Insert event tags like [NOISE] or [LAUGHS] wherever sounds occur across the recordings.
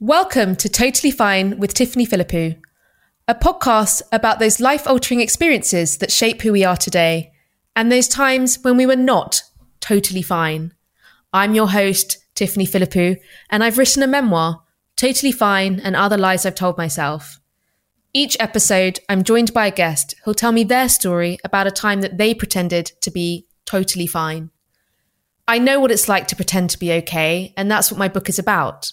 Welcome to Totally Fine with Tiffany Philippou, a podcast about those life altering experiences that shape who we are today and those times when we were not totally fine. I'm your host, Tiffany Philippou, and I've written a memoir, Totally Fine and Other Lies I've Told Myself. Each episode, I'm joined by a guest who'll tell me their story about a time that they pretended to be totally fine. I know what it's like to pretend to be okay, and that's what my book is about.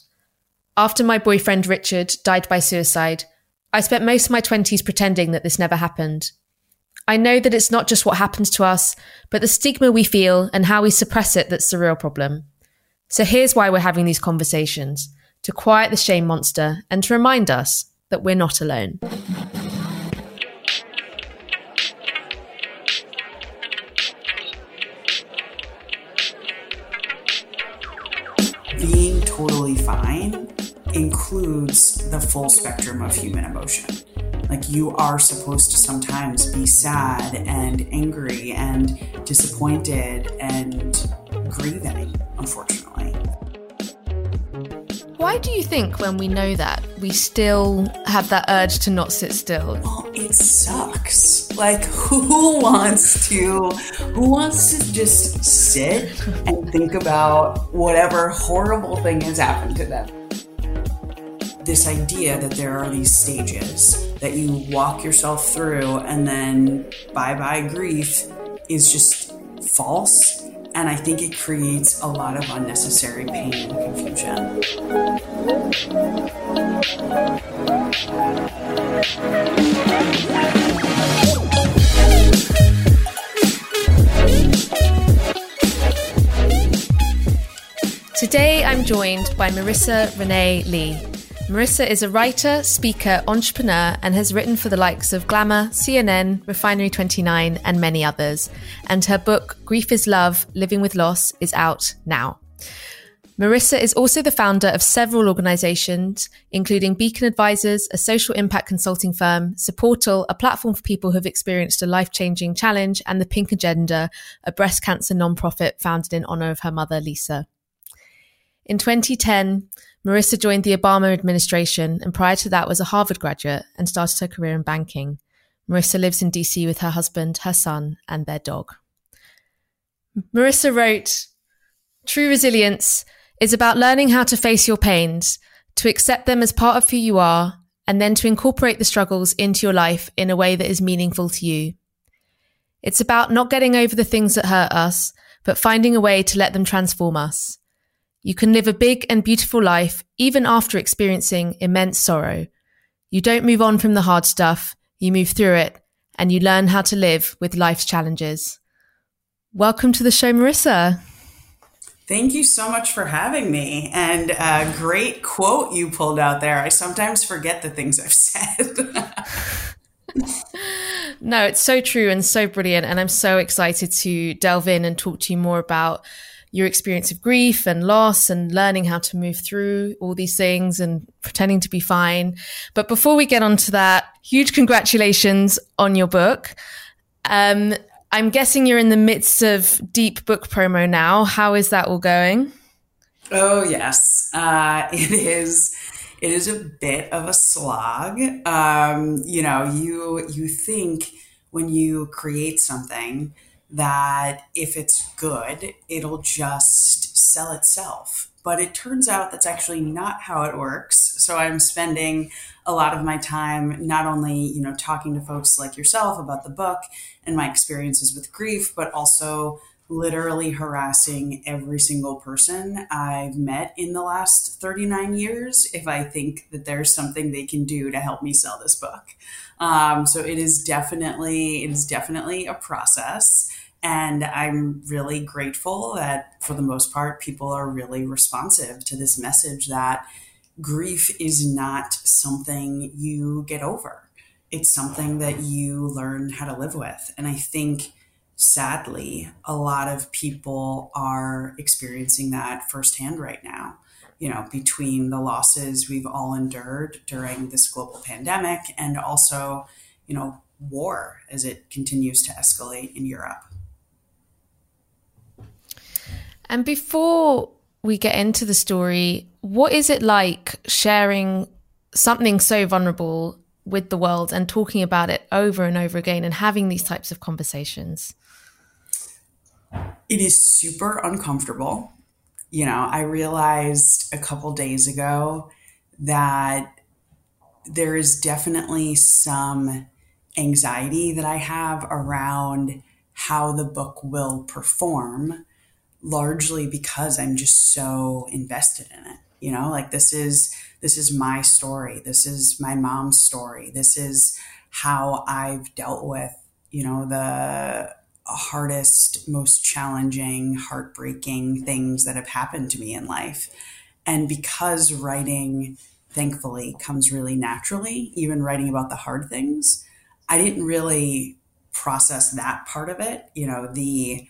After my boyfriend Richard died by suicide, I spent most of my 20s pretending that this never happened. I know that it's not just what happens to us, but the stigma we feel and how we suppress it that's the real problem. So here's why we're having these conversations to quiet the shame monster and to remind us that we're not alone. Being totally fine includes the full spectrum of human emotion. Like you are supposed to sometimes be sad and angry and disappointed and grieving, unfortunately. Why do you think when we know that, we still have that urge to not sit still? Well, it sucks. Like [LAUGHS] who wants to who wants to just sit and think about whatever horrible thing has happened to them? This idea that there are these stages that you walk yourself through and then bye bye grief is just false. And I think it creates a lot of unnecessary pain and confusion. Today I'm joined by Marisa Renee Lee. Marisa is a writer, speaker, entrepreneur, and has written for the likes of Glamour, CNN, Refinery 29, and many others. And her book, Grief is Love Living with Loss, is out now. Marisa is also the founder of several organizations, including Beacon Advisors, a social impact consulting firm, Supportal, a platform for people who have experienced a life changing challenge, and The Pink Agenda, a breast cancer nonprofit founded in honor of her mother, Lisa. In 2010, Marisa joined the Obama administration and prior to that was a Harvard graduate and started her career in banking. Marisa lives in DC with her husband, her son, and their dog. Marisa wrote, True resilience is about learning how to face your pains, to accept them as part of who you are, and then to incorporate the struggles into your life in a way that is meaningful to you. It's about not getting over the things that hurt us, but finding a way to let them transform us. You can live a big and beautiful life even after experiencing immense sorrow. You don't move on from the hard stuff, you move through it, and you learn how to live with life's challenges. Welcome to the show, Marisa. Thank you so much for having me. And a great quote you pulled out there. I sometimes forget the things I've [LAUGHS] said. [LAUGHS] no, it's so true and so brilliant. And I'm so excited to delve in and talk to you more about your experience of grief and loss and learning how to move through all these things and pretending to be fine. But before we get on to that, huge congratulations on your book. Um, I'm guessing you're in the midst of deep book promo now. How is that all going? Oh, yes. Uh, [LAUGHS] it is it is a bit of a slog. Um, you know, you you think when you create something that if it's good, it'll just sell itself. But it turns out that's actually not how it works. So I'm spending a lot of my time not only, you know, talking to folks like yourself about the book and my experiences with grief, but also literally harassing every single person I've met in the last 39 years if I think that there's something they can do to help me sell this book. Um, so it is definitely it is definitely a process. And I'm really grateful that for the most part, people are really responsive to this message that grief is not something you get over. It's something that you learn how to live with. And I think sadly, a lot of people are experiencing that firsthand right now. You know, between the losses we've all endured during this global pandemic and also, you know, war as it continues to escalate in Europe. And before we get into the story, what is it like sharing something so vulnerable with the world and talking about it over and over again and having these types of conversations? It is super uncomfortable. You know, I realized a couple days ago that there is definitely some anxiety that I have around how the book will perform, largely because I'm just so invested in it. You know, like this is this is my story. This is my mom's story. This is how I've dealt with, you know, the hardest, most challenging, heartbreaking things that have happened to me in life. And because writing, thankfully, comes really naturally, even writing about the hard things, I didn't really process that part of it, you know, the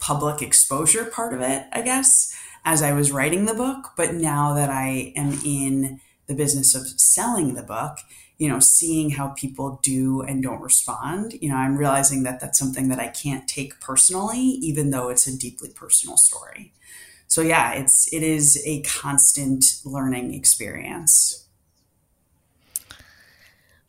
public exposure part of it, I guess, as I was writing the book. But now that I am in the business of selling the book, you know, seeing how people do and don't respond, you know, I'm realizing that that's something that I can't take personally, even though it's a deeply personal story. So yeah, it's it is a constant learning experience.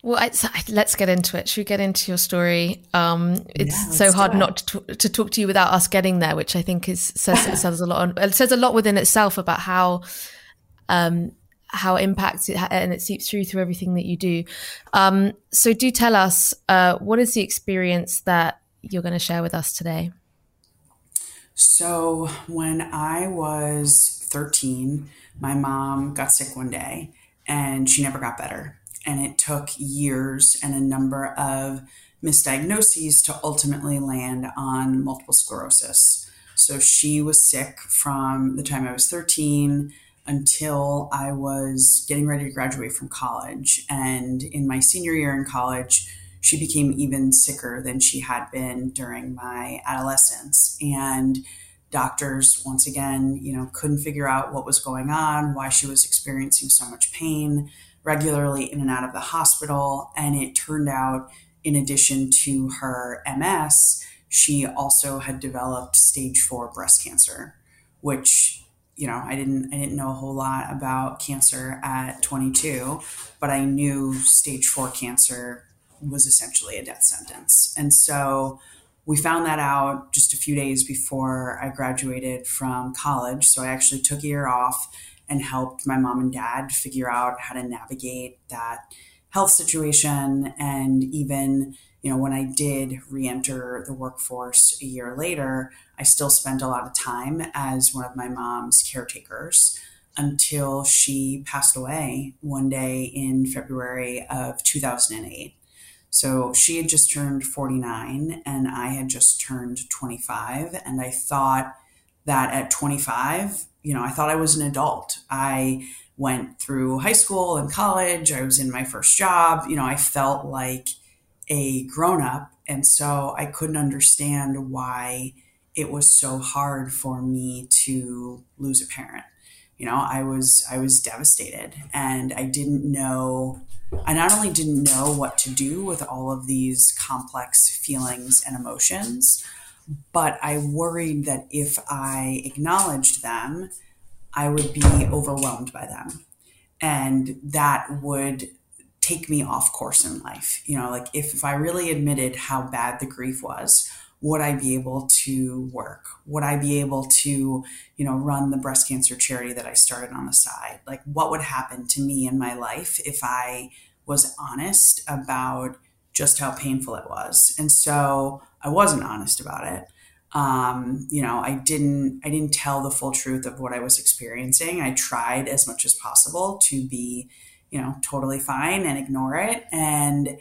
Well, let's get into it. Should we get into your story? Um, it's yeah, so hard not to, to, talk to you without us getting there, which I think is says, [LAUGHS] says a lot. On, it says a lot within itself about how um, how impacts it and it seeps through through everything that you do. Um, so, do tell us uh, what is the experience that you're going to share with us today. So, when I was 13, my mom got sick one day, and she never got better and it took years and a number of misdiagnoses to ultimately land on multiple sclerosis. So she was sick from the time I was 13 until I was getting ready to graduate from college. And in my senior year in college, she became even sicker than she had been during my adolescence. And doctors, once again, you know, couldn't figure out what was going on, why she was experiencing so much pain regularly in and out of the hospital. And it turned out, in addition to her MS, she also had developed stage four breast cancer, which you know I didn't I didn't know a whole lot about cancer at 22, but I knew stage four cancer was essentially a death sentence, and so we found that out just a few days before I graduated from college. So I actually took a year off and helped my mom and dad figure out how to navigate that health situation. And even, you know, when I did re enter the workforce a year later, I still spent a lot of time as one of my mom's caretakers until she passed away one day in February of 2008. So she had just turned 49 and I had just turned 25. And I thought that at 25, you know, I thought I was an adult. I went through high school and college. I was in my first job. You know, I felt like a grown up. And so I couldn't understand why it was so hard for me to lose a parent. You know, I was I was devastated and I didn't know I not only didn't know what to do with all of these complex feelings and emotions, but I worried that if I acknowledged them, I would be overwhelmed by them. And that would take me off course in life. You know, like if, if I really admitted how bad the grief was, would I be able to work? Would I be able to, you know, run the breast cancer charity that I started on the side? Like, what would happen to me in my life if I was honest about just how painful it was? And so I wasn't honest about it. Um, you know, I didn't I didn't tell the full truth of what I was experiencing. I tried as much as possible to be, you know, totally fine and ignore it. And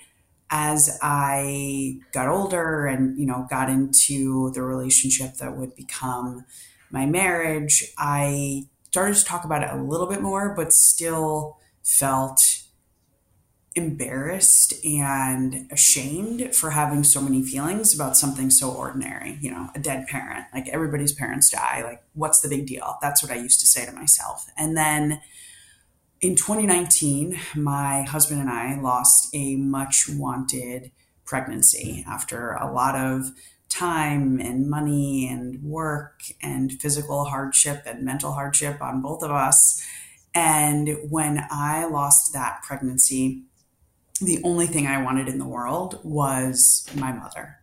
as I got older and, you know, got into the relationship that would become my marriage, I started to talk about it a little bit more, but still felt embarrassed and ashamed for having so many feelings about something so ordinary, you know, a dead parent. Like everybody's parents die. Like, what's the big deal? That's what I used to say to myself. And then in 2019, my husband and I lost a much wanted pregnancy after a lot of time and money and work and physical hardship and mental hardship on both of us. And when I lost that pregnancy, the only thing I wanted in the world was my mother.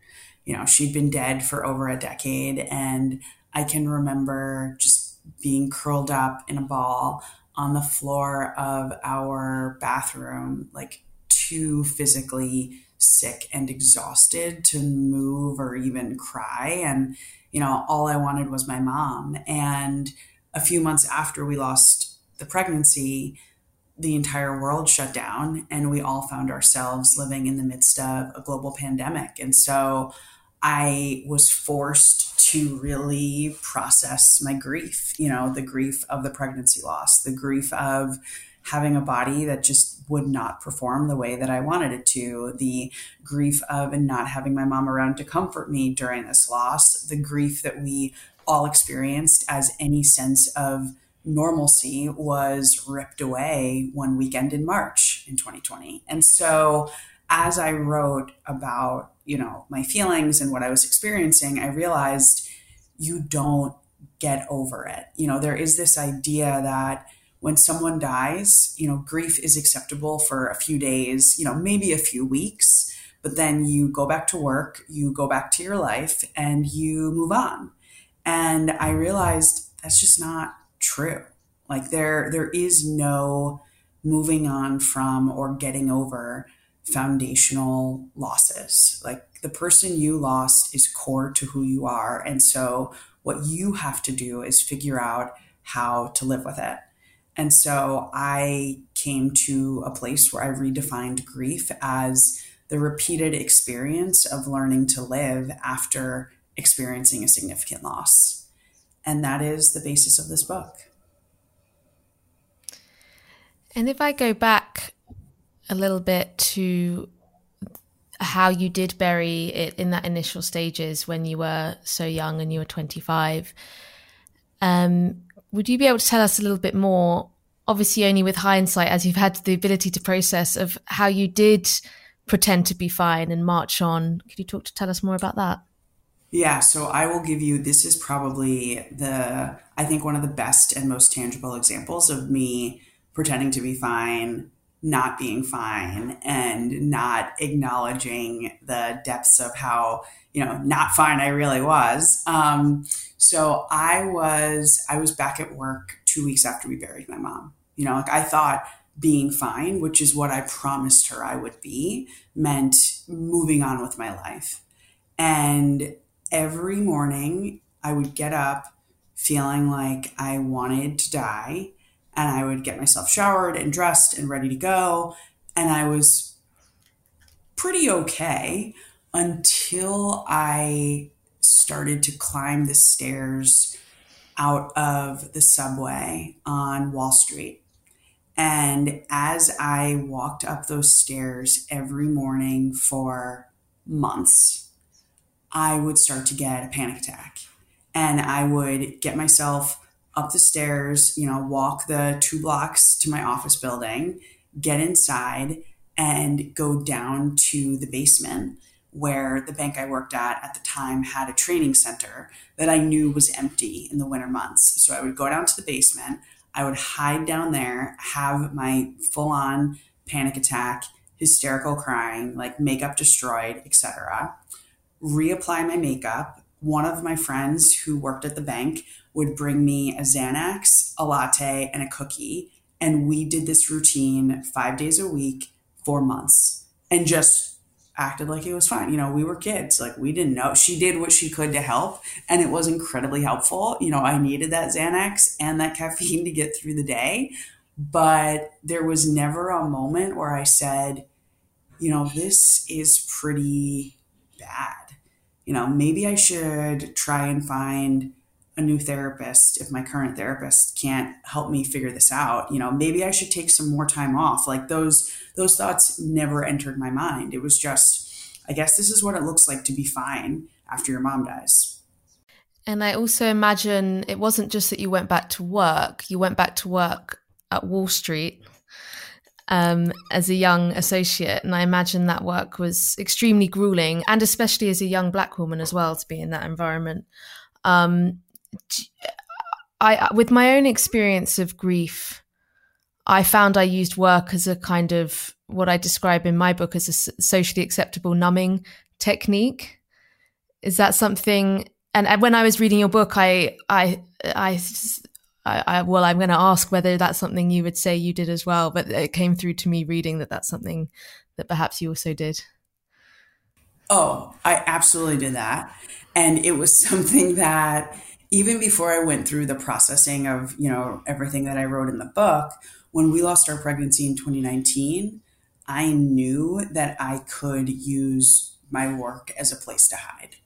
You know, she'd been dead for over a decade, and I can remember just being curled up in a ball on the floor of our bathroom, like too physically sick and exhausted to move or even cry. And, you know, all I wanted was my mom. And a few months after we lost the pregnancy, the entire world shut down and we all found ourselves living in the midst of a global pandemic. And so I was forced to really process my grief, you know, the grief of the pregnancy loss, the grief of having a body that just would not perform the way that I wanted it to, the grief of not having my mom around to comfort me during this loss, the grief that we all experienced as any sense of normalcy was ripped away one weekend in March in 2020. And so as I wrote about, you know, my feelings and what I was experiencing, I realized you don't get over it. You know, there is this idea that when someone dies, you know, grief is acceptable for a few days, you know, maybe a few weeks, but then you go back to work, you go back to your life and you move on. And I realized that's just not true. Like there there is no moving on from or getting over foundational losses. Like the person you lost is core to who you are. And so what you have to do is figure out how to live with it. And so I came to a place where I redefined grief as the repeated experience of learning to live after experiencing a significant loss. And that is the basis of this book. And if I go back a little bit to how you did bury it in that initial stages when you were so young and you were 25, um, would you be able to tell us a little bit more, obviously only with hindsight, as you've had the ability to process, of how you did pretend to be fine and march on? Could you talk to tell us more about that? Yeah, so I will give you this is probably the I think one of the best and most tangible examples of me pretending to be fine, not being fine, and not acknowledging the depths of how you know not fine I really was. Um, so I was I was back at work two weeks after we buried my mom. You know, like I thought being fine, which is what I promised her I would be, meant moving on with my life. And every morning I would get up feeling like I wanted to die and I would get myself showered and dressed and ready to go. And I was pretty okay until I started to climb the stairs out of the subway on Wall Street. And as I walked up those stairs every morning for months, I would start to get a panic attack. And I would get myself up the stairs, you know, walk the two blocks to my office building, get inside, and go down to the basement where the bank I worked at at the time had a training center that I knew was empty in the winter months. So I would go down to the basement, I would hide down there, have my full on panic attack, hysterical crying, like makeup destroyed, etc reapply my makeup. One of my friends who worked at the bank would bring me a Xanax, a latte, and a cookie. And we did this routine five days a week for months and just acted like it was fine. You know, we were kids, like we didn't know. She did what she could to help, and it was incredibly helpful. You know, I needed that Xanax and that caffeine to get through the day, but there was never a moment where I said, you know, this is pretty bad you know, maybe I should try and find a new therapist if my current therapist can't help me figure this out. You know, maybe I should take some more time off. Like those those thoughts never entered my mind. It was just I guess this is what it looks like to be fine after your mom dies. And I also imagine it wasn't just that you went back to work, you went back to work at Wall Street. um, as a young associate. And I imagine that work was extremely grueling, and especially as a young black woman as well, to be in that environment. Um, I, with my own experience of grief, I found I used work as a kind of what I describe in my book as a socially acceptable numbing technique. Is that something? And when I was reading your book, I, I, I, I, well, I'm going to ask whether that's something you would say you did as well. But it came through to me reading that that's something that perhaps you also did. Oh, I absolutely did that, and it was [LAUGHS] something that even before I went through the processing of you know everything that I wrote in the book, when we lost our pregnancy in 2019, I knew that I could use my work as a place to hide.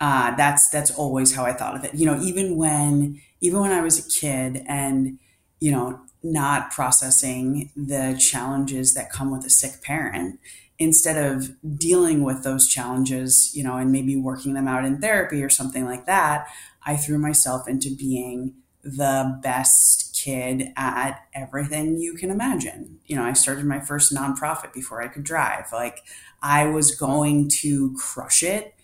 Uh, that's that's always how I thought of it. You know, even when even when I was a kid and you know not processing the challenges that come with a sick parent, instead of dealing with those challenges, you know, and maybe working them out in therapy or something like that, I threw myself into being the best kid at everything you can imagine. You know, I started my first nonprofit before I could drive. Like I was going to crush it,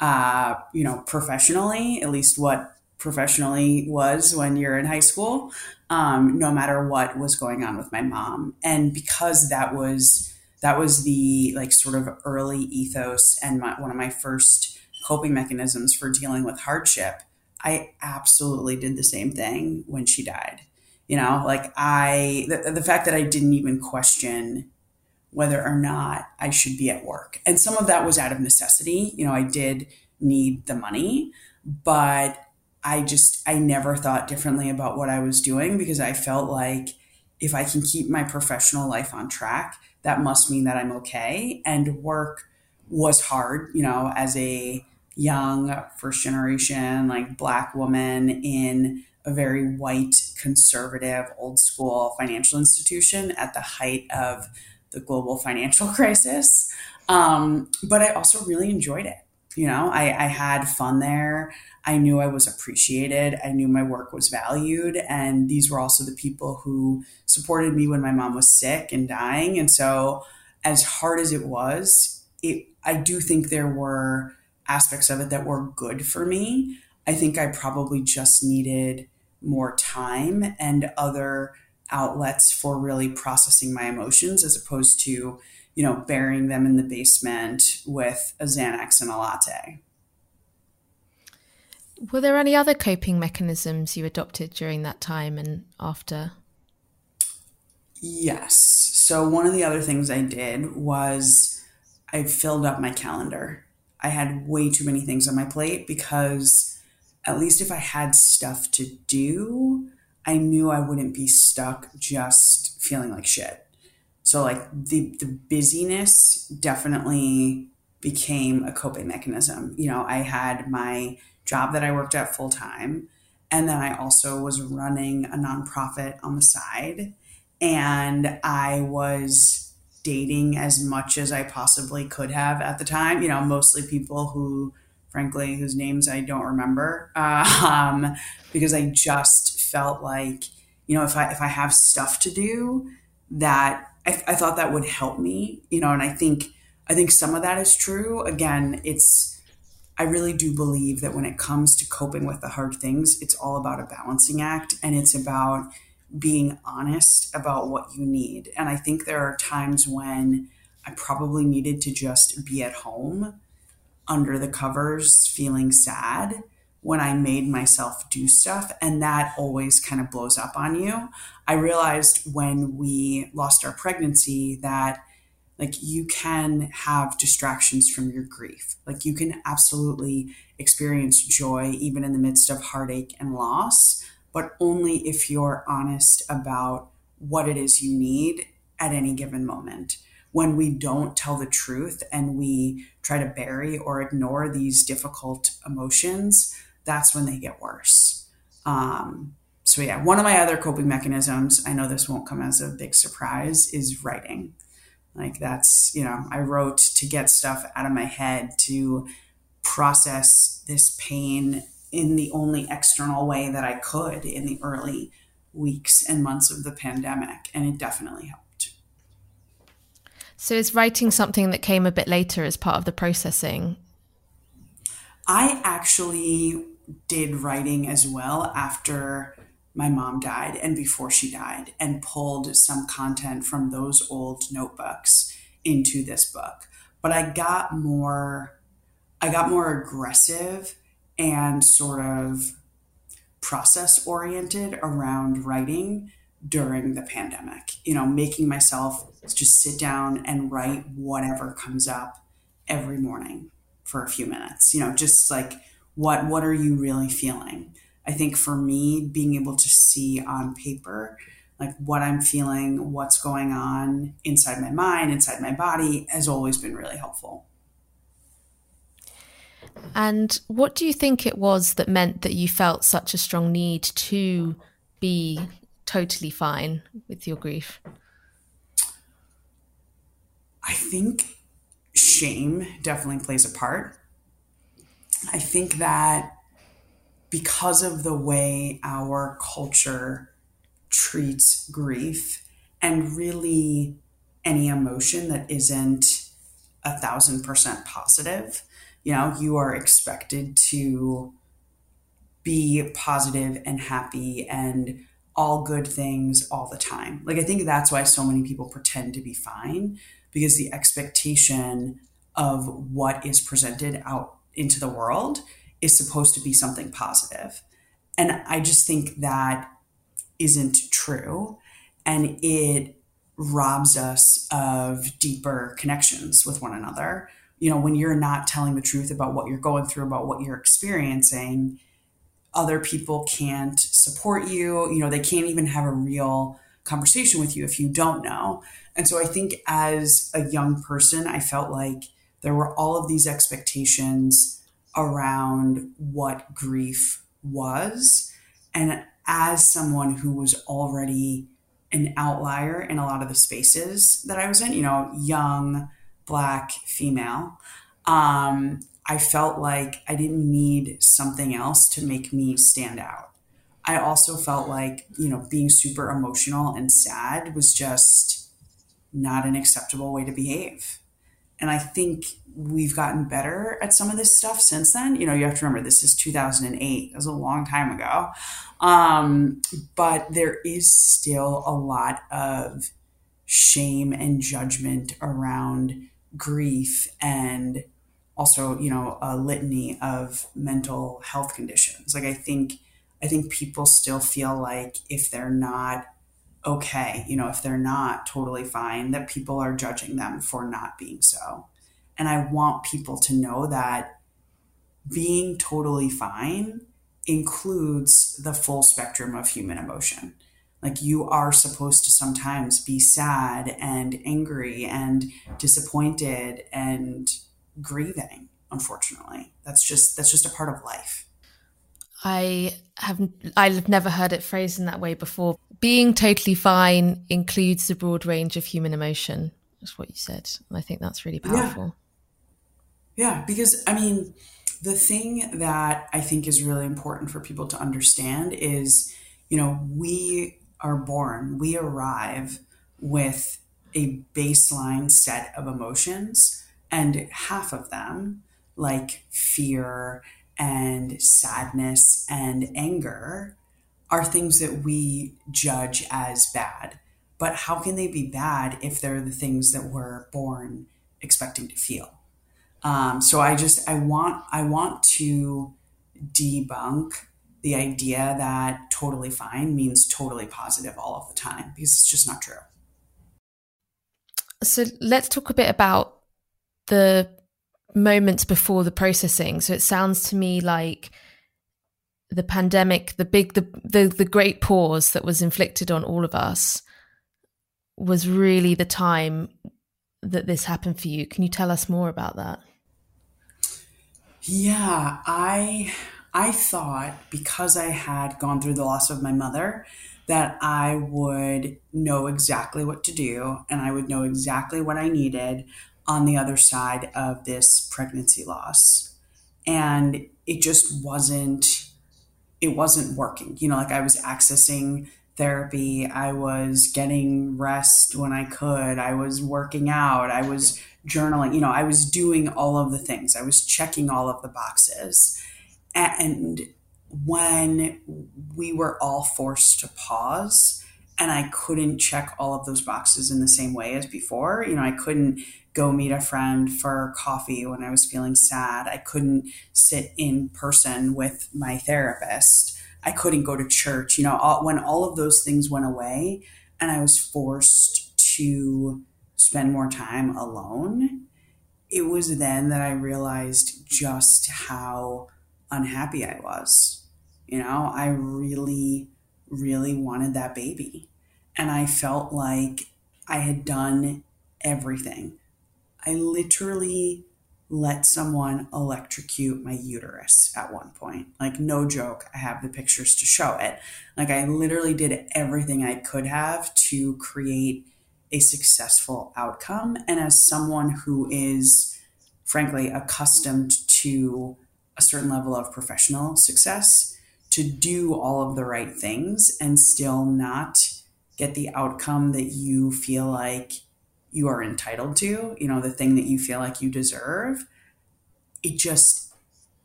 uh, you know, professionally, at least what professionally was when you're in high school, um, no matter what was going on with my mom. And because that was that was the like sort of early ethos and my, one of my first coping mechanisms for dealing with hardship I absolutely did the same thing when she died. You know, like I, the, the fact that I didn't even question whether or not I should be at work. And some of that was out of necessity. You know, I did need the money, but I just, I never thought differently about what I was doing because I felt like if I can keep my professional life on track, that must mean that I'm okay. And work was hard, you know, as a, young first generation like black woman in a very white conservative old school financial institution at the height of the global financial [LAUGHS] crisis. Um, but i also really enjoyed it you know? I, I had fun there i knew i was appreciated i knew my work was valued and these were also the people who supported me when my mom was sick and dying and so as hard as it was it i do think there were aspects of it that were good for me. I think I probably just needed more time and other outlets for really processing my emotions as opposed to, you know, burying them in the basement with a Xanax and a latte. Were there any other coping mechanisms you adopted during that time and after? Yes. So, one of the other things I did was I filled up my calendar. I had way too many things on my plate because at least if I had stuff to do, I knew I wouldn't be stuck just feeling like shit. So like the the busyness definitely became a coping mechanism. You know, I had my job that I worked at full time and then I also was running a nonprofit on the side and I was dating as much as I possibly could have at the time. You know, mostly people who, frankly, whose names I don't remember, [LAUGHS] um, because I just felt like, you know, if I if I have stuff to do, that I, I thought that would help me. You know, and I think I think some of that is true. Again, it's I really do believe that when it comes to coping with the hard things, it's all about a balancing act, and it's about being honest about what you need. And I think there are times when I probably needed to just be at home under the covers feeling sad when I made myself do stuff. And that always kind of blows up on you. I realized when we lost our pregnancy that like you can have distractions from your grief. Like you can absolutely experience joy even in the midst of heartache and loss but only if you're honest about what it is you need at any given moment. When we don't tell the truth and we try to bury or ignore these difficult emotions, that's when they get worse. Um, so, yeah, one of my other coping mechanisms, I know this won't come as a big surprise, is writing. Like, that's, you know, I wrote to get stuff out of my head, to process this pain in the only external way that I could in the early weeks and months of the pandemic. And it definitely helped. So is writing something that came a bit later as part of the processing? I actually did writing as well after my mom died and before she died and pulled some content from those old notebooks into this book. But I got more I got more aggressive and sort of process oriented around writing during the pandemic. You know, making myself just sit down and write whatever comes up every morning for a few minutes. You know, just like what what are you really feeling? I think for me being able to see on paper like what I'm feeling, what's going on inside my mind, inside my body has always been really helpful. And what do you think it was that meant that you felt such a strong need to be totally fine with your grief? I think shame definitely plays a part. I think that because of the way our culture treats grief and really any emotion that isn't a thousand percent positive, you know, you are expected to be positive and happy and all good things all the time. Like, I think that's why so many people pretend to be fine because the expectation of what is presented out into the world is supposed to be something positive. And I just think that isn't true. And it robs us of deeper connections with one another you know, when you're not telling the truth about what you're going through, about what you're experiencing, other people can't support you. You know, they can't even have a real conversation with you if you don't know. And so I think as a young person, I felt like there were all of these expectations around what grief was. And as someone who was already an outlier in a lot of the spaces that I was in, you know, young, black female um, i felt like i didn't need something else to make me stand out i also felt like you know being super emotional and sad was just not an acceptable way to behave and i think we've gotten better at some of this stuff since then. You know you have to remember this is 2008 that was a long time ago. Um, but there is still a lot of shame and judgment around grief and also you know a litany of mental health conditions. Like i think i think people still feel like if they're not okay you know if they're not totally fine that people are judging them for not being so. And i want people to know that being totally fine includes the full spectrum of human emotion. Like you are supposed to sometimes be sad and angry and disappointed and grieving unfortunately. That's just that's just a part of life i have i've never heard it phrased in that way before. Being totally fine includes the broad range of human emotion that's what you said. And i think that's really powerful. Yeah, yeah because i mean the thing that i think is really important for people to understand is you know we are born, we arrive with a baseline set of emotions, and half of them, like fear and sadness and anger, are things that we judge as bad. But how can they be bad if they're the things that we're born expecting to feel? Um, so I just I want I want to debunk the idea that totally fine means totally positive all of the time because it's just not true. So let's talk a bit about the moments before the processing. So it sounds to me like the pandemic, the big, the, the, the great pause that was inflicted on all of us was really the time that this happened for you. Can you tell us more about that? Yeah, I I thought because I had gone through the loss of my mother that I would know exactly what to do and I would know exactly what I needed on the other side of this pregnancy loss. And it just wasn't it wasn't working. You know, like I was accessing therapy. I was getting rest when I could. I was working out. I was journaling. You know, I was doing all of the things. I was checking all of the boxes. And when we were all forced to pause, and I couldn't check all of those boxes in the same way as before. You know, I couldn't go meet a friend for coffee when I was feeling sad. I couldn't sit in person with my therapist. I couldn't go to church. You know, all, when all of those things went away and I was forced to spend more time alone, it was then that I realized just how unhappy I was. You know, I really really wanted that baby. And I felt like I had done everything. I literally let someone electrocute my uterus at one point. Like, no joke, I have the pictures to show it. Like, I literally did everything I could have to create a successful outcome. And as someone who is, frankly, accustomed to a certain level of professional success, to do all of the right things and still not get the outcome that you feel like you are entitled to, you know, the thing that you feel like you deserve, it just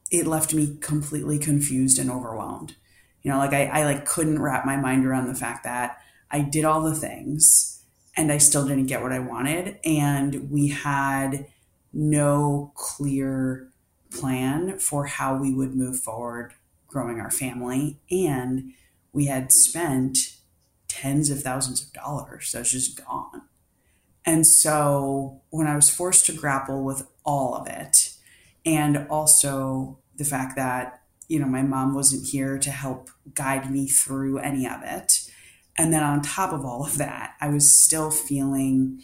it left me completely confused and overwhelmed. You know, like I, I like couldn't wrap my mind around the fact that I did all the things and I still didn't get what I wanted. And we had no clear plan for how we would move forward growing our family. And we had spent tens of thousands of dollars. That was just gone. And so when I was forced to grapple with all of it, and also the fact that, you know, my mom wasn't here to help guide me through any of it. And then on top of all of that, I was still feeling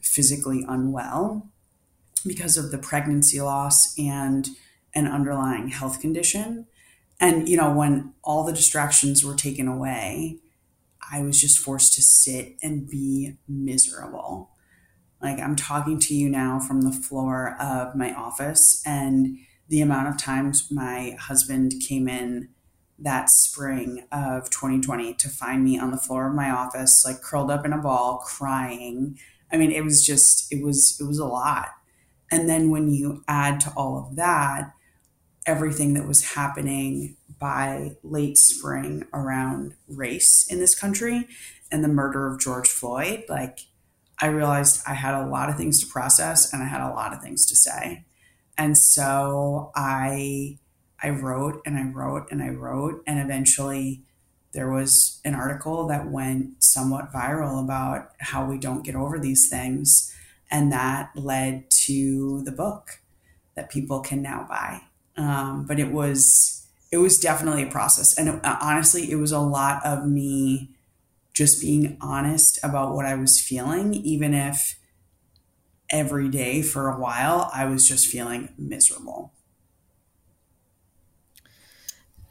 physically unwell because of the pregnancy loss and an underlying health condition. And, you know, when all the distractions were taken away, I was just forced to sit and be miserable. Like I'm talking to you now from the floor of my office, and the amount of times my husband came in that spring of 2020 to find me on the floor of my office, like curled up in a ball, crying. I mean, it was just, it was, it was a lot. And then when you add to all of that, everything that was happening by late spring around race in this country and the murder of George Floyd, like I realized I had a lot of things to process and I had a lot of things to say. And so I I wrote and I wrote and I wrote. And eventually there was an article that went somewhat viral about how we don't get over these things. And that led to the book that people can now buy. Um, but it was it was definitely a process, and it, honestly, it was a lot of me just being honest about what I was feeling, even if every day for a while I was just feeling miserable.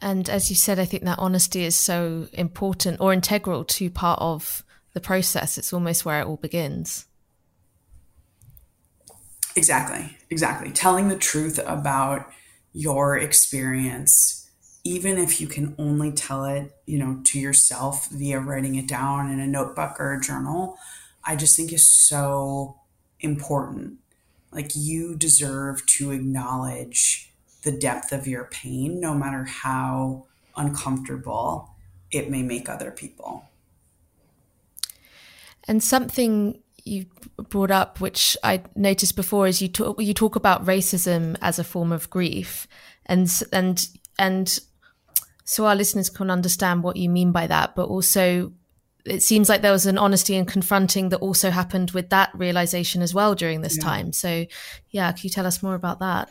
And as you said, I think that honesty is so important or integral to part of the process. It's almost where it all begins. Exactly. Exactly. Telling the truth about your experience even if you can only tell it you know to yourself via writing it down in a notebook or a journal i just think is so important. Like you deserve to acknowledge the depth of your pain no matter how uncomfortable it may make other people. And something you brought up, which I noticed before, is you talk you talk about racism as a form of grief, and and and so our listeners can understand what you mean by that. But also, it seems like there was an honesty and confronting that also happened with that realization as well during this yeah. time. So, yeah, can you tell us more about that?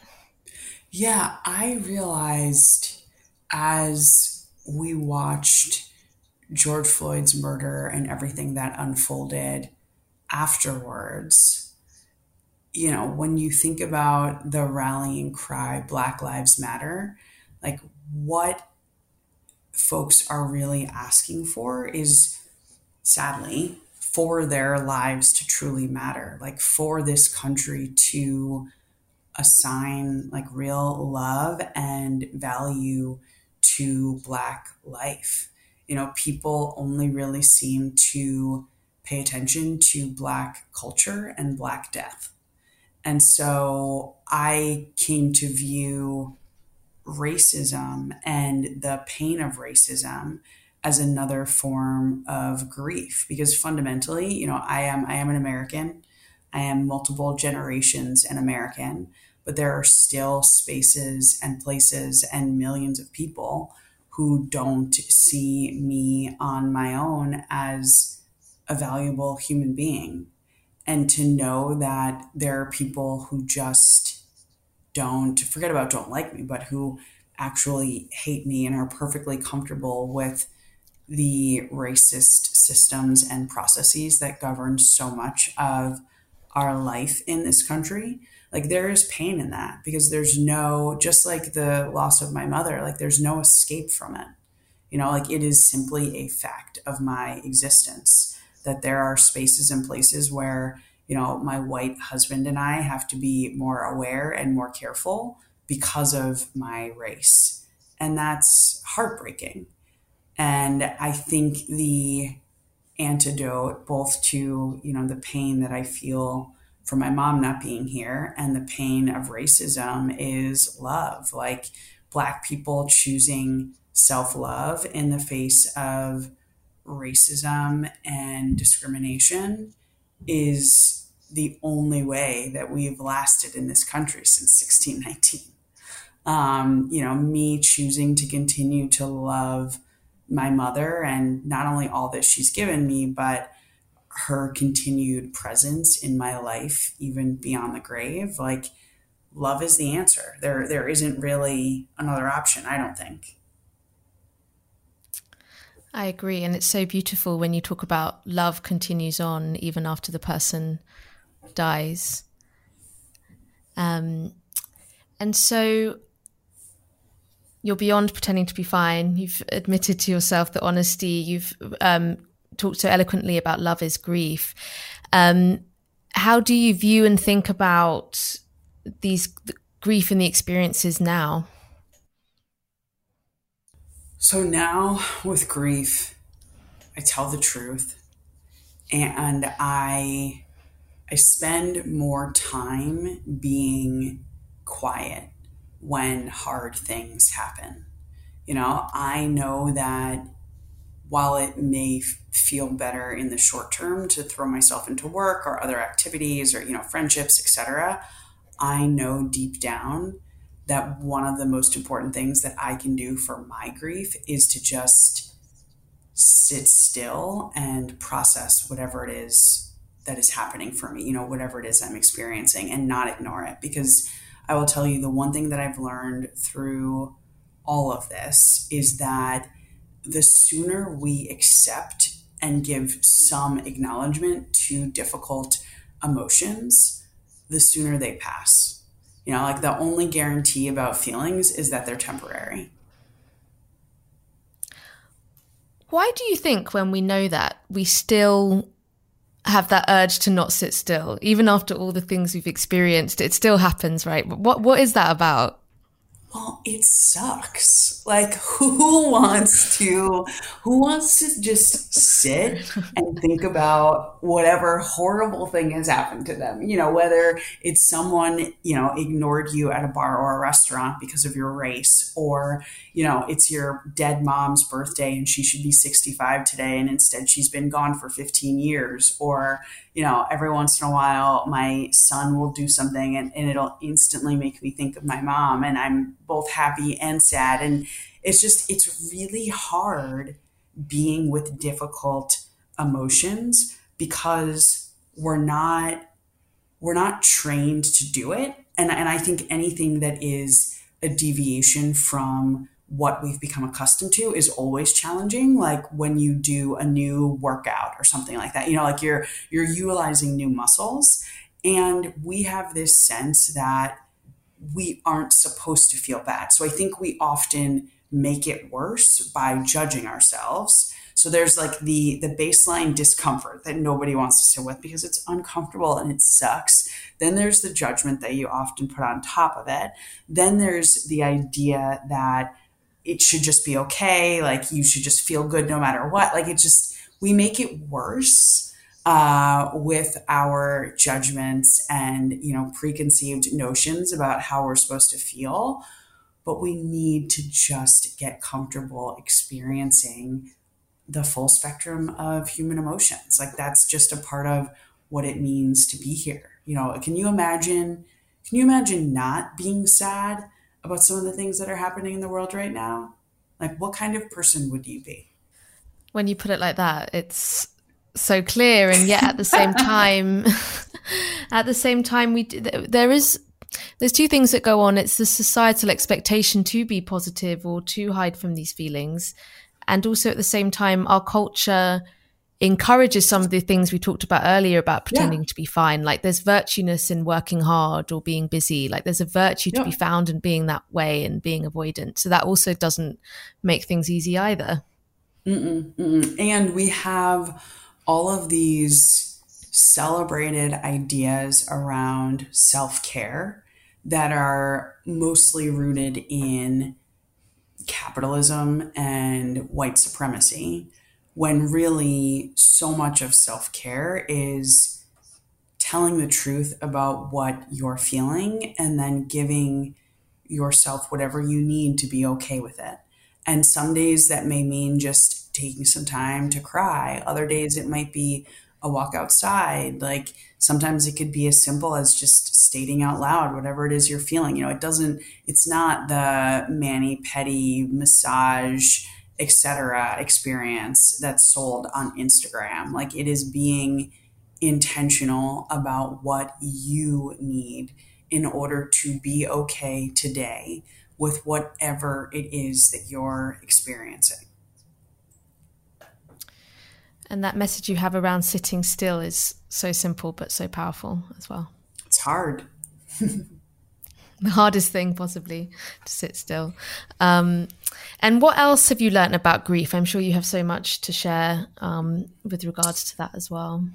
Yeah, I realized as we watched George Floyd's murder and everything that unfolded afterwards, you know, when you think about the rallying cry, Black Lives Matter, like what folks are really asking for is sadly for their lives to truly matter, like for this country to assign like real love and value to Black life. you know, people only really seem to pay attention to Black culture and Black death. And so I came to view racism and the pain of racism as another form of grief. Because fundamentally you know i am i am an american. I am multiple generations an american but there are still spaces and places and millions of people who don't see me on my own as a valuable human being. And to know that there are people who just don't forget about don't like me, but who actually hate me and are perfectly comfortable with the racist systems and processes that govern so much of our life in this country. Like there is pain in that because there's no, just like the loss of my mother, like there's no escape from it. You know, like it is simply a fact of my existence that there are spaces and places where you know, my white husband and I have to be more aware and more careful because of my race. And that's heartbreaking. And I think the antidote both to, you know, the pain that I feel for my mom not being here and the pain of racism is love. Like black people choosing self-love in the face of racism and discrimination is the only way that we've lasted in this country since 1619. Um, you know, me choosing to continue to love my mother and not only all that she's given me, but her continued presence in my life, even beyond the grave. Like, love is the answer. There, there isn't really another option, I don't think. I agree. And it's so beautiful when you talk about love continues on even after the person dies. Um, and so you're beyond pretending to be fine. You've admitted to yourself the honesty. You've um, talked so eloquently about love is grief. Um, how do you view and think about these the grief and the experiences now? So now with grief, I tell the truth and I I spend more time being quiet when hard things happen. You know, I know that while it may feel better in the short term to throw myself into work or other activities or you know friendships, etc., I know deep down that one of the most important things that I can do for my grief is to just sit still and process whatever it is that is happening for me, you know, whatever it is I'm experiencing and not ignore it. Because I will tell you the one thing that I've learned through all of this is that the sooner we accept and give some acknowledgement to difficult emotions, the sooner they pass you know, like the only guarantee about feelings is that they're temporary. Why do you think when we know that we still have that urge to not sit still? Even after all the things we've experienced it still happens right? What what is that about well, it sucks. Like [LAUGHS] who wants to who wants to just sit and think about whatever horrible thing has happened to them? You know, whether it's someone, you know, ignored you at a bar or a restaurant because of your race or, you know, it's your dead mom's birthday and she should be 65 today and instead she's been gone for 15 years or, you know, every once in a while my son will do something and, and it'll instantly make me think of my mom and I'm both happy and sad. And it's just, it's really hard being with difficult emotions because we're not we're not trained to do it and, and i think anything that is a deviation from what we've become accustomed to is always challenging like when you do a new workout or something like that you know like you're you're utilizing new muscles and we have this sense that we aren't supposed to feel bad so i think we often make it worse by judging ourselves so there's like the the baseline discomfort that nobody wants to sit with because it's uncomfortable and it sucks. Then there's the judgment that you often put on top of it. Then there's the idea that it should just be okay. Like you should just feel good no matter what. Like it just, we make it worse uh, with our judgments and, you know, preconceived notions about how we're supposed to feel. But we need to just get comfortable experiencing the full spectrum of human emotions. Like that's just a part of what it means to be here. You know, can you imagine can you imagine not being sad about some of the things that are happening in the world right now? Like what kind of person would you be? When you put it like that, it's so clear and yet at the same [LAUGHS] time [LAUGHS] at the same time we there is there's two things that go on it's the societal expectation to be positive or to hide from these feelings and also at the same time our culture encourages some of the things we talked about earlier about pretending yeah. to be fine. Like there's virtueness in working hard or being busy. Like there's a virtue to be found in being that way and being avoidant. So that also doesn't make things easy either. Mm-mm, mm-mm. and we have all of these celebrated ideas around self-care that are mostly rooted in capitalism and white supremacy when really so much of self care is telling the truth about what you're feeling and then giving yourself whatever you need to be okay with it. And some days that may mean just taking some time to cry, other days it might be a walk outside. Like sometimes it could be as simple as just stating out loud whatever it is you're feeling. You know, it doesn't, it's not the mani pedi massage etc experience that's sold on Instagram. Like it is being intentional about what you need in order to be okay today with whatever it is that you're experiencing. And that message you have around sitting still is so simple but so powerful as well. It's hard. [LAUGHS] the hardest thing possibly to sit still. Um, and what else have you learned about grief? I'm sure you have so much to share um, with regards to that as well.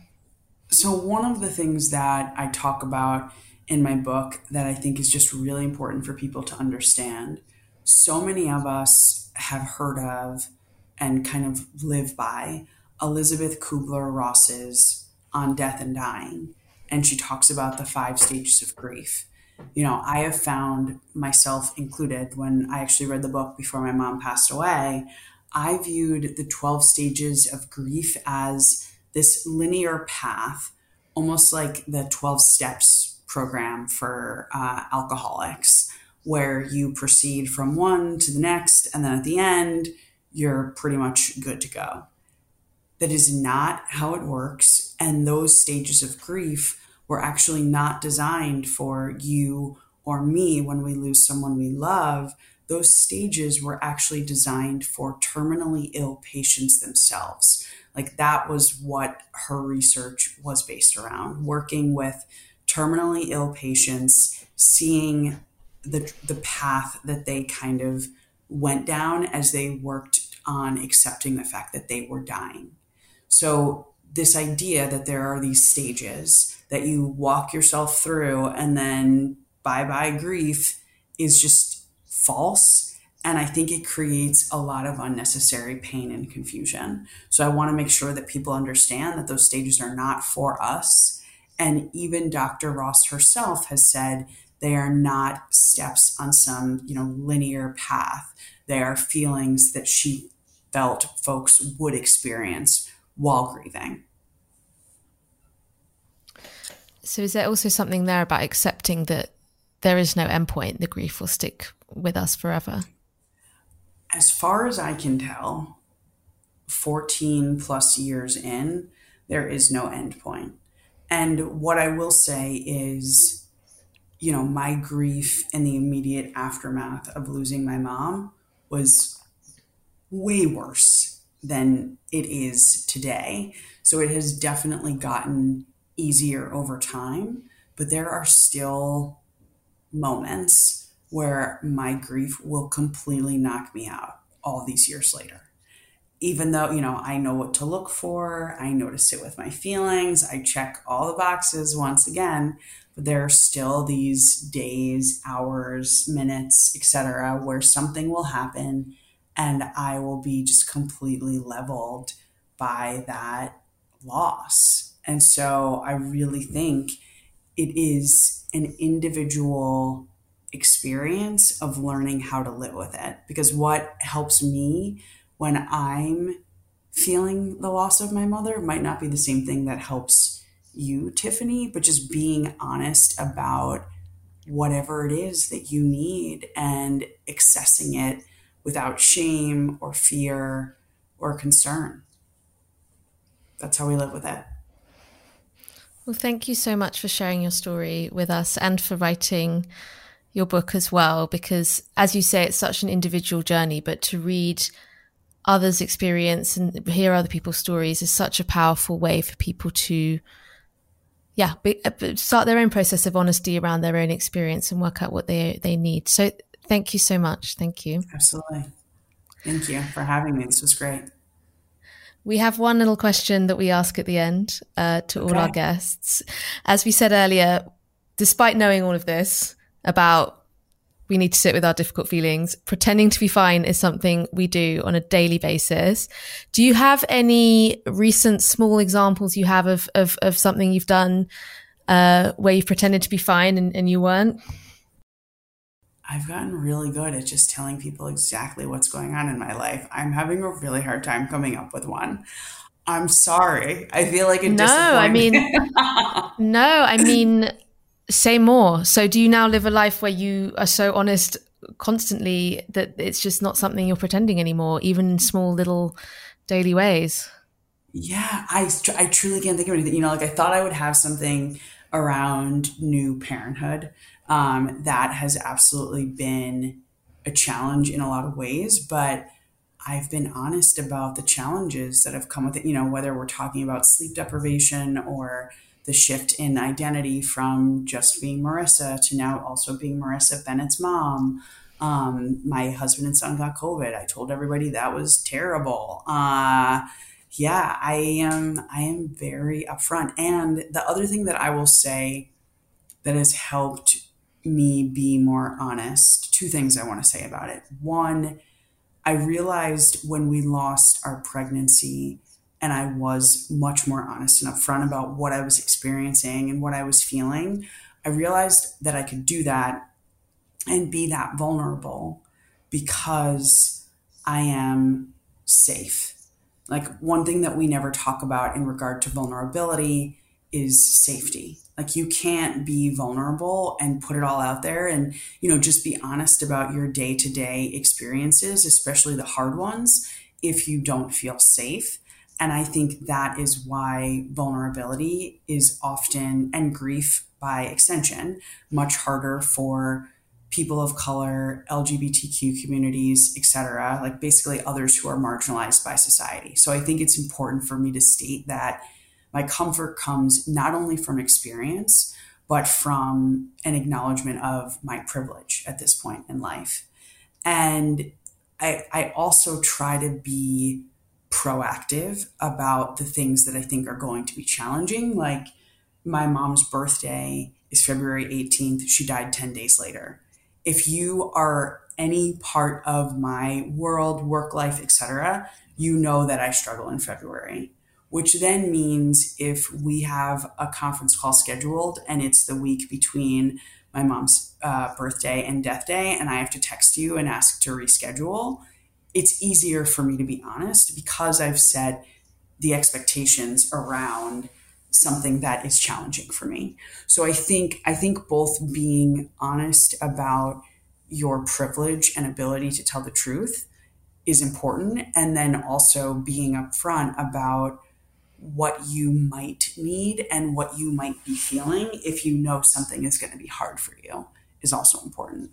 So, one of the things that I talk about in my book that I think is just really important for people to understand so many of us have heard of and kind of live by Elisabeth Kubler Ross's On Death and Dying. And she talks about the five stages of grief you know, I have found myself included when I actually read the book before my mom passed away. I viewed the 12 stages of grief as this linear path, almost like the 12 steps program for uh, alcoholics, where you proceed from one to the next, and then at the end, you're pretty much good to go. That is not how it works. And those stages of grief were actually not designed for you or me when we lose someone we love. Those stages were actually designed for terminally ill patients themselves. Like that was what her research was based around, working with terminally ill patients, seeing the, the path that they kind of went down as they worked on accepting the fact that they were dying. So, this idea that there are these stages that you walk yourself through and then bye bye grief is just false. And I think it creates a lot of unnecessary pain and confusion. So I want to make sure that people understand that those stages are not for us. And even Dr. Ross herself has said they are not steps on some, you know, linear path. They are feelings that she felt folks would experience while grieving. So is there also something there about accepting that there is no endpoint, the grief will stick with us forever? As far as I can tell, 14 plus years in, there is no endpoint. And what I will say is, you know, my grief in the immediate aftermath of losing my mom was way worse than it is today. So it has definitely gotten easier over time, but there are still moments where my grief will completely knock me out all these years later. Even though, you know, I know what to look for, I notice it with my feelings, I check all the boxes once again, but there are still these days, hours, minutes, etc., where something will happen and I will be just completely leveled by that loss. And so I really think it is an individual experience of learning how to live with it. Because what helps me when I'm feeling the loss of my mother might not be the same thing that helps you, Tiffany, but just being honest about whatever it is that you need and accessing it without shame or fear or concern. That's how we live with it. Well, thank you so much for sharing your story with us and for writing your book as well, because as you say, it's such an individual journey, but to read others' experience and hear other people's stories is such a powerful way for people to, yeah, uh, start their own process of honesty around their own experience and work out what they they need. So, thank you so much. Thank you. Absolutely. Thank you for having me. This was great. We have one little question that we ask at the end uh, to okay. all our guests. As we said earlier, despite knowing all of this about we need to sit with our difficult feelings, pretending to be fine is something we do on a daily basis. Do you have any recent small examples you have of of, of something you've done uh, where you've pretended to be fine and, and you weren't? I've gotten really good at just telling people exactly what's going on in my life. I'm having a really hard time coming up with one. I'm sorry. I feel like it. No, I mean, [LAUGHS] no, I mean, say more. So, do you now live a life where you are so honest constantly that it's just not something you're pretending anymore, even in small little daily ways? Yeah, I I truly can't think of anything. You know, like I thought I would have something around new parenthood um, that has absolutely been a challenge in a lot of ways, but I've been honest about the challenges that have come with it, you know, whether we're talking about sleep deprivation or the shift in identity from just being Marisa to now also being Marisa Bennett's mom. Um, my husband and son got COVID. I told everybody that was terrible. Uh, yeah, I am. I am very upfront. And the other thing that I will say that has helped me be more honest. Two things I want to say about it. One, I realized when we lost our pregnancy and I was much more honest and upfront about what I was experiencing and what I was feeling, I realized that I could do that and be that vulnerable because I am safe. Like one thing that we never talk about in regard to vulnerability is safety. Like you can't be vulnerable and put it all out there and, you know, just be honest about your day to day experiences, especially the hard ones, if you don't feel safe. And I think that is why vulnerability is often, and grief by extension, much harder for people of color, LGBTQ communities, etc., like basically others who are marginalized by society. So I think it's important for me to state that my comfort comes not only from experience, but from an acknowledgement of my privilege at this point in life. And I, I also try to be proactive about the things that I think are going to be challenging. Like my mom's birthday is February 18th. She died 10 days later. If you are any part of my world, work life, etc., you know that I struggle in February which then means if we have a conference call scheduled and it's the week between my mom's uh, birthday and death day, and I have to text you and ask to reschedule, it's easier for me to be honest because I've set the expectations around something that is challenging for me. So I think I think both being honest about your privilege and ability to tell the truth is important and then also being upfront about what you might need and what you might be feeling if you know something is going to be hard for you is also important.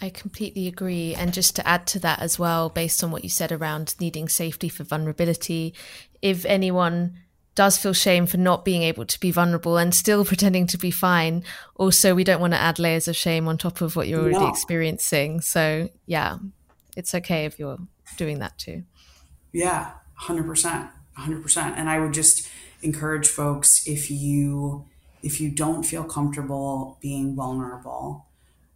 I completely agree. And just to add to that as well, based on what you said around needing safety for vulnerability, if anyone does feel shame for not being able to be vulnerable and still [LAUGHS] pretending to be fine, also, we don't want to add layers of shame on top of what you're already no. experiencing. So, yeah, it's okay if you're doing that too. Yeah, 100%. 100%. And I would just encourage folks if you if you don't feel comfortable being vulnerable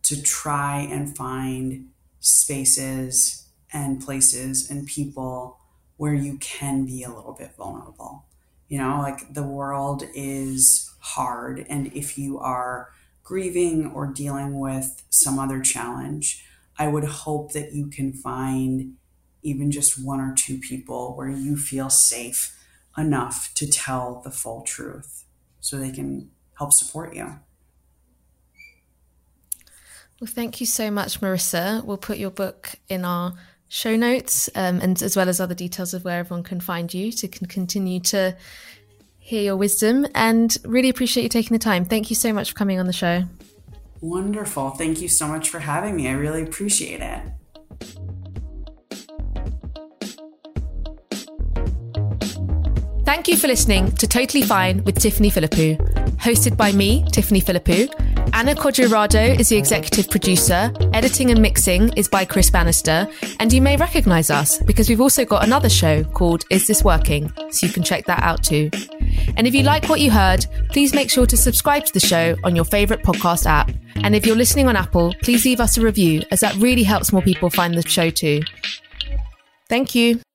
to try and find spaces and places and people where you can be a little bit vulnerable. You know, like the world is hard. And if you are grieving or dealing with some other challenge, I would hope that you can find even just one or two people where you feel safe enough to tell the full truth so they can help support you. Well, thank you so much, Marisa. We'll put your book in our show notes um, and as well as other details of where everyone can find you to can continue to hear your wisdom and really appreciate you taking the time. Thank you so much for coming on the show. Wonderful. Thank you so much for having me. I really appreciate it. Thank you for listening to Totally Fine with Tiffany Philippou, hosted by me, Tiffany Philippou. Anna Codurado is the executive producer. Editing and mixing is by Chris Bannister. And you may recognize us because we've also got another show called Is This Working? So you can check that out too. And if you like what you heard, please make sure to subscribe to the show on your favorite podcast app. And if you're listening on Apple, please leave us a review as that really helps more people find the show too. Thank you.